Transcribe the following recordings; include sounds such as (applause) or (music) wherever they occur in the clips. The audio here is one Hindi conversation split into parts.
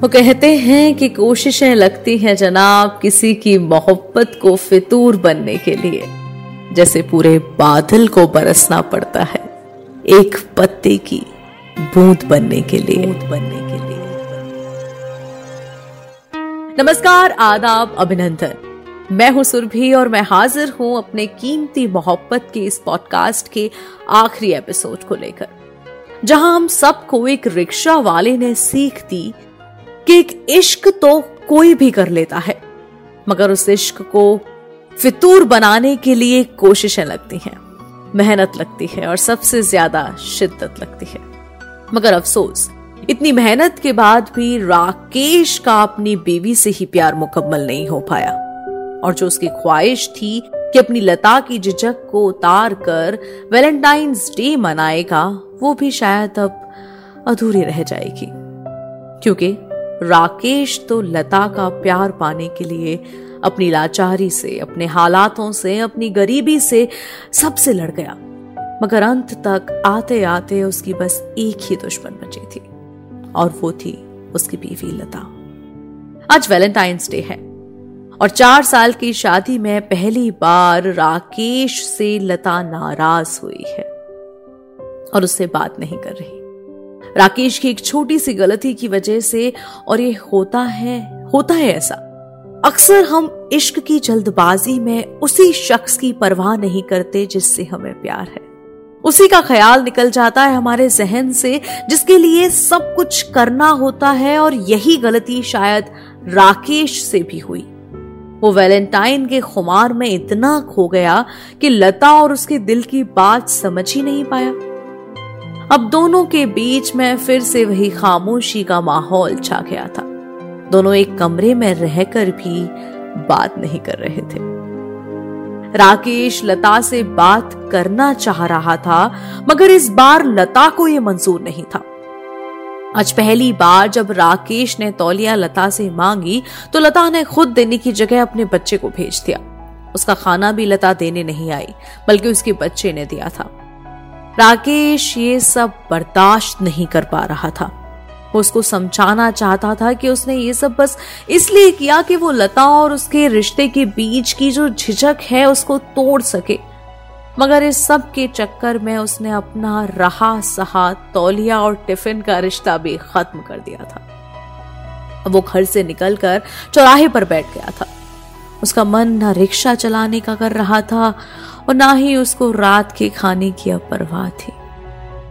वो कहते हैं कि कोशिशें लगती हैं जनाब किसी की मोहब्बत को फितूर बनने के लिए। जैसे पूरे बादल को बरसना पड़ता है एक पत्ते की बूंद बनने के लिए। बनने के लिए। नमस्कार आदाब अभिनंदन। मैं हूँ सुरभि और मैं हाजिर हूँ अपने कीमती मोहब्बत के इस पॉडकास्ट के आखिरी एपिसोड को लेकर जहाँ हम सबको एक रिक्शा वाले ने सीख दी कि एक इश्क तो कोई भी कर लेता है, मगर उस इश्क को फितूर बनाने के लिए कोशिशें लगती हैं, मेहनत लगती है और सबसे ज़्यादा शिद्दत लगती है। मगर अफसोस, इतनी मेहनत के बाद भी राकेश का अपनी बीवी से ही प्यार मुकम्मल नहीं हो पाया, और जो उसकी ख्वाहिश थी कि अपनी लता की झिझक को उतार कर वैलेंटाइंस डे मनाएगा, वो भी शायद अब अधूरी रह जाएगी, क्योंकि राकेश तो लता का प्यार पाने के लिए अपनी लाचारी से, अपने हालातों से, अपनी गरीबी से सबसे लड़ गया। मगर अंत तक आते आते उसकी बस एक ही दुश्मन बची थी, और वो थी उसकी बीवी लता। आज वैलेंटाइंस डे है, और चार साल की शादी में पहली बार राकेश से लता नाराज़ हुई है, और उससे बात नहीं कर रही। राकेश की एक छोटी सी गलती की वजह से, और ये होता है होता है ऐसा। अक्सर हम इश्क की जल्दबाजी में उसी शख्स की परवाह नहीं करते जिससे हमें प्यार है। उसी का ख्याल निकल जाता है हमारे जहन से, जिसके लिए सब कुछ करना होता है, और यही गलती शायद राकेश से भी हुई। वो वैलेंटाइन के खुमार में इतना खो गया कि लता और उसके दिल की बात समझ ही नहीं पाया। अब दोनों के बीच में फिर से वही खामोशी का माहौल छा गया था। दोनों एक कमरे में रहकर भी बात नहीं कर रहे थे। राकेश लता से बात करना चाह रहा था, मगर इस बार लता को यह मंजूर नहीं था। आज पहली बार जब राकेश ने तौलिया लता से मांगी तो लता ने खुद देने की जगह अपने बच्चे को भेज दिया। उसका खाना भी लता देने नहीं आई, बल्कि उसके बच्चे ने दिया था। राकेश ये सब बर्दाश्त नहीं कर पा रहा था। वो उसको समझाना चाहता था कि उसने ये सब बस इसलिए किया कि वो लता और उसके रिश्ते के बीच की जो झिझक है उसको तोड़ सके। मगर इस सब के चक्कर में उसने अपना रहा सहा तौलिया और टिफ़िन का रिश्ता भी खत्म कर दिया था। वो घर से निकलकर चौराहे पर बैठ गया था। उसका मन ना रिक्शा चलाने का कर रहा था और ना ही उसको रात के खाने की अब परवाह थी।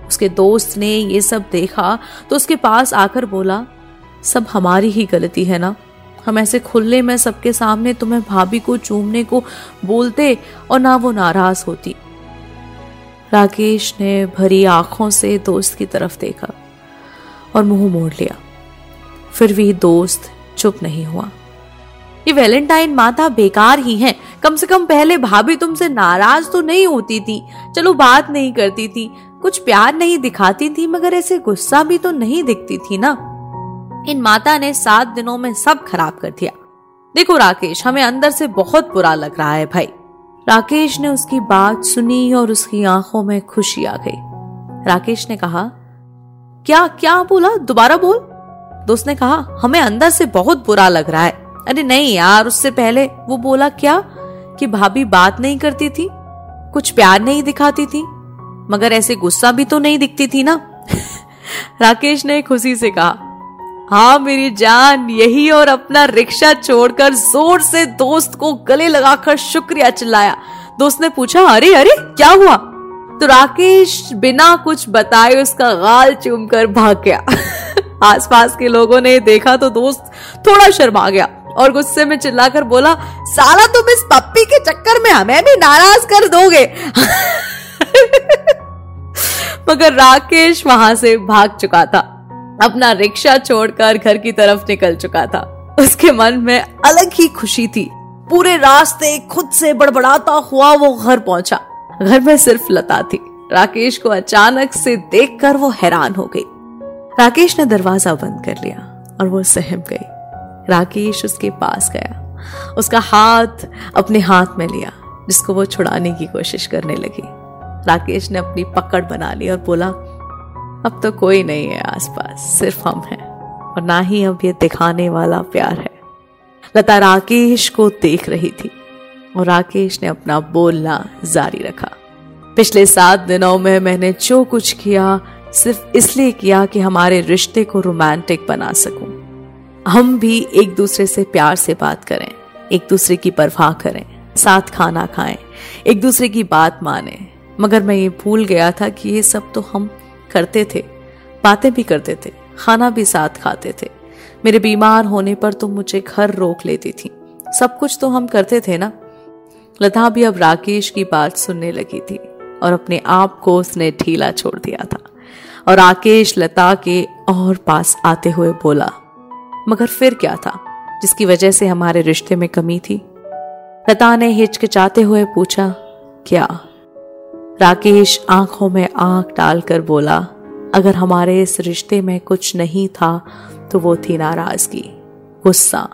उसके दोस्त ने ये सब देखा तो उसके पास आकर बोला, सब हमारी ही गलती है ना? हम ऐसे खुले में सबके सामने तुम्हें भाभी को चूमने को बोलते और ना वो नाराज़ होती। राकेश ने भरी आँखों से दोस्त की तरफ़ देखा और मुँह मोड़ लिया। फिर भी दोस्त चुप नहीं हुआ। ये वैलेंटाइन माता बेकार ही है। कम से कम पहले भाभी तुमसे नाराज़ तो नहीं होती थी। चलो बात नहीं करती थी। कुछ प्यार नहीं दिखाती थी, मगर ऐसे गुस्सा भी तो नहीं दिखती थी ना। इन माता ने सात दिनों में सब खराब कर दिया। देखो राकेश, हमें अंदर से बहुत बुरा लग रहा है भाई। राकेश ने उसकी बात सुनी और उसकी आँखों में खुशी आ गई। राकेश ने कहा, क्या क्या बोला? दोबारा बोल? दोस्त ने कहा, हमें अंदर से बहुत बुरा लग रहा है। अरे नहीं यार, उससे पहले वो बोला क्या कि भाभी बात नहीं करती थी, कुछ प्यार नहीं दिखाती थी, मगर ऐसे गुस्सा भी तो नहीं दिखती थी ना? (laughs) राकेश ने खुशी से कहा हाँ मेरी जान, यही और अपना रिक्शा छोड़कर ज़ोर से दोस्त को गले लगाकर शुक्रिया चिल्लाया। दोस्त ने पूछा, अरे अरे, क्या हुआ? तो राकेश बिना कुछ बताए उसका गाल चूम कर भाग गया। (laughs) आसपास के लोगों ने देखा तो दोस्त थोड़ा शर्मा गया। और गुस्से में चिल्लाकर बोला, साला तुम इस पप्पी के चक्कर में हमें भी नाराज़ कर दोगे। (laughs) मगर राकेश वहाँ से भाग चुका था। अपना रिक्शा छोड़कर घर की तरफ़ निकल चुका था। उसके मन में अलग ही खुशी थी। पूरे रास्ते खुद से बड़बड़ाता हुआ वो घर पहुँचा। घर में सिर्फ़ लता थी। राकेश को अचानक से देखकर वो हैरान हो गई। राकेश ने दरवाज़ा बंद कर लिया और वो सहम गई। राकेश उसके पास गया। उसका हाथ अपने हाथ में लिया, जिसको वो छुड़ाने की कोशिश करने लगी। राकेश ने अपनी पकड़ बना ली और बोला, अब तो कोई नहीं है आसपास, सिर्फ़ हम हैं, और ना ही अब ये दिखाने वाला प्यार है। लता राकेश को देख रही थी, और राकेश ने अपना बोलना जारी रखा। पिछले सात दिनों में मैंने जो कुछ किया, सिर्फ़ इसलिए किया कि हमारे रिश्ते को रोमांटिक बना सकूँ। हम भी एक दूसरे से प्यार से बात करें, एक दूसरे की परवाह करें, साथ खाना खाएँ, एक दूसरे की बात माने। मगर मैं ये भूल गया था कि ये सब तो हम करते थे, बातें भी करते थे, खाना भी साथ खाते थे। मेरे बीमार होने पर तुम मुझे घर रोक लेती थी। सब कुछ तो हम करते थे ना? लता भी अब राकेश की बात सुनने लगी थी और अपने आप को उसने ढीला छोड़ दिया था। और राकेश लता के और पास आते हुए बोला मगर फिर क्या था, जिसकी वजह से हमारे रिश्ते में कमी थी? लता ने हिचकिचाते हुए पूछा, क्या? राकेश आँखों में आँख डालकर बोला, अगर हमारे इस रिश्ते में कुछ नहीं था तो वो थी नाराज़गी, गुस्सा,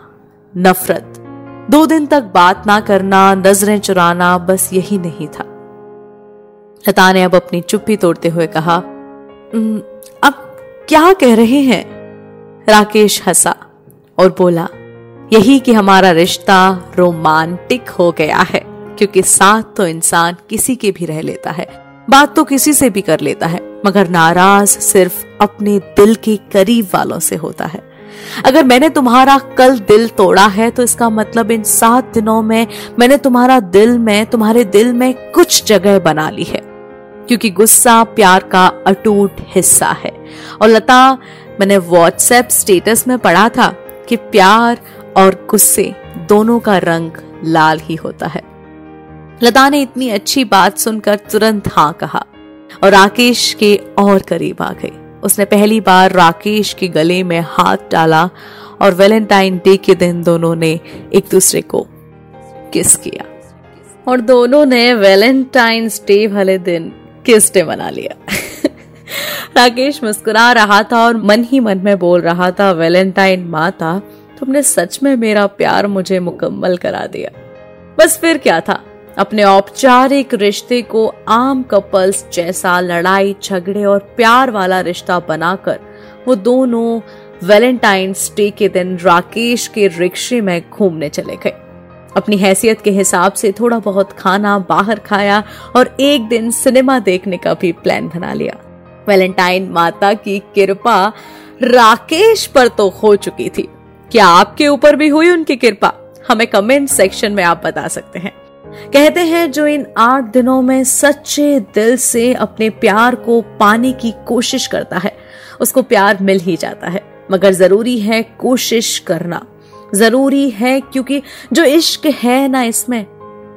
नफरत। दो दिन तक बात ना करना, नज़रें चुराना, बस यही नहीं था। लता ने अब अपनी चुप्पी तोड़ते हुए कहा अब क्या कह रहे हैं? राकेश हंसा और बोला, यही कि हमारा रिश्ता रोमांटिक हो गया है, क्योंकि साथ तो इंसान किसी के भी रह लेता है, बात तो किसी से भी कर लेता है, मगर नाराज़ सिर्फ़ अपने दिल के करीब वालों से होता है। अगर मैंने तुम्हारा कल दिल तोड़ा है तो इसका मतलब इन सात दिनों में मैंने तुम्हारा दिल में, तुम्हारे दिल में कुछ जगह बना ली है, क्योंकि गुस्सा प्यार का अटूट हिस्सा है, और लता मैंने व्हाट्सएप स्टेटस में पढ़ा था कि प्यार और गुस्से दोनों का रंग लाल ही होता है। लता ने इतनी अच्छी बात सुनकर तुरंत हाँ कहा और राकेश के और करीब आ गई। उसने पहली बार राकेश के गले में हाथ डाला और वैलेंटाइन डे के दिन दोनों ने एक दूसरे को किस किया और दोनों ने वैलेंटाइंस डे वाले दिन किस डे मना लिया। राकेश मुस्कुरा रहा था और मन ही मन में बोल रहा था, वैलेंटाइन माता, तुमने सच में मेरा प्यार मुझे मुकम्मल करा दिया। बस फिर क्या था? अपने औपचारिक रिश्ते को आम कपल्स जैसा लड़ाई, झगड़े और प्यार वाला रिश्ता बनाकर, वो दोनों वैलेंटाइंस डे के दिन राकेश के रिक्शे में घूमने चले गए। अपनी हैसियत के हिसाब से थोड़ा बहुत खाना बाहर खाया और एक दिन सिनेमा देखने का भी प्लान बना लिया। वैलेंटाइन माता की कृपा राकेश पर तो हो चुकी थी। क्या आपके ऊपर भी हुई उनकी कृपा? हमें कमेंट सेक्शन में आप बता सकते हैं। कहते हैं, जो इन आठ दिनों में सच्चे दिल से अपने प्यार को पाने की कोशिश करता है, उसको प्यार मिल ही जाता है। मगर ज़रूरी है कोशिश करना। ज़रूरी है क्योंकि जो इश्क है ना इसमें,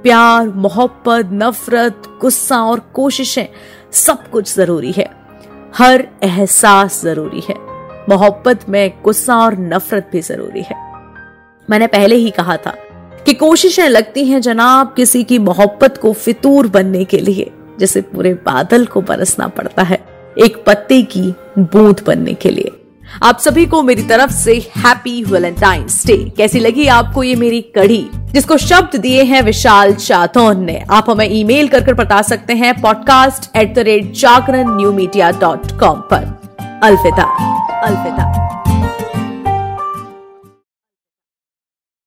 प्यार, मोहब्बत, नफरत, गुस्सा और कोशिशें, सब कुछ ज़रूरी है। हर एहसास ज़रूरी है। मोहब्बत में गुस्सा और नफरत भी ज़रूरी है। मैंने पहले ही कहा था कि कोशिशें लगती हैं जनाब किसी की मोहब्बत को फितूर बनने के लिए, जैसे पूरे बादल को बरसना पड़ता है, एक पत्ते की बूंद बनने के लिए। आप सभी को मेरी तरफ़ से हैप्पी वेलेंटाइंस डे कैसी लगी आपको ये मेरी कड़ी जिसको शब्द दिए हैं विशाल चातौन ने। आप हमें ईमेल कर कर बता सकते हैं podcast at the rate Jagran new media dot com पर। अलविदा। अलविदा।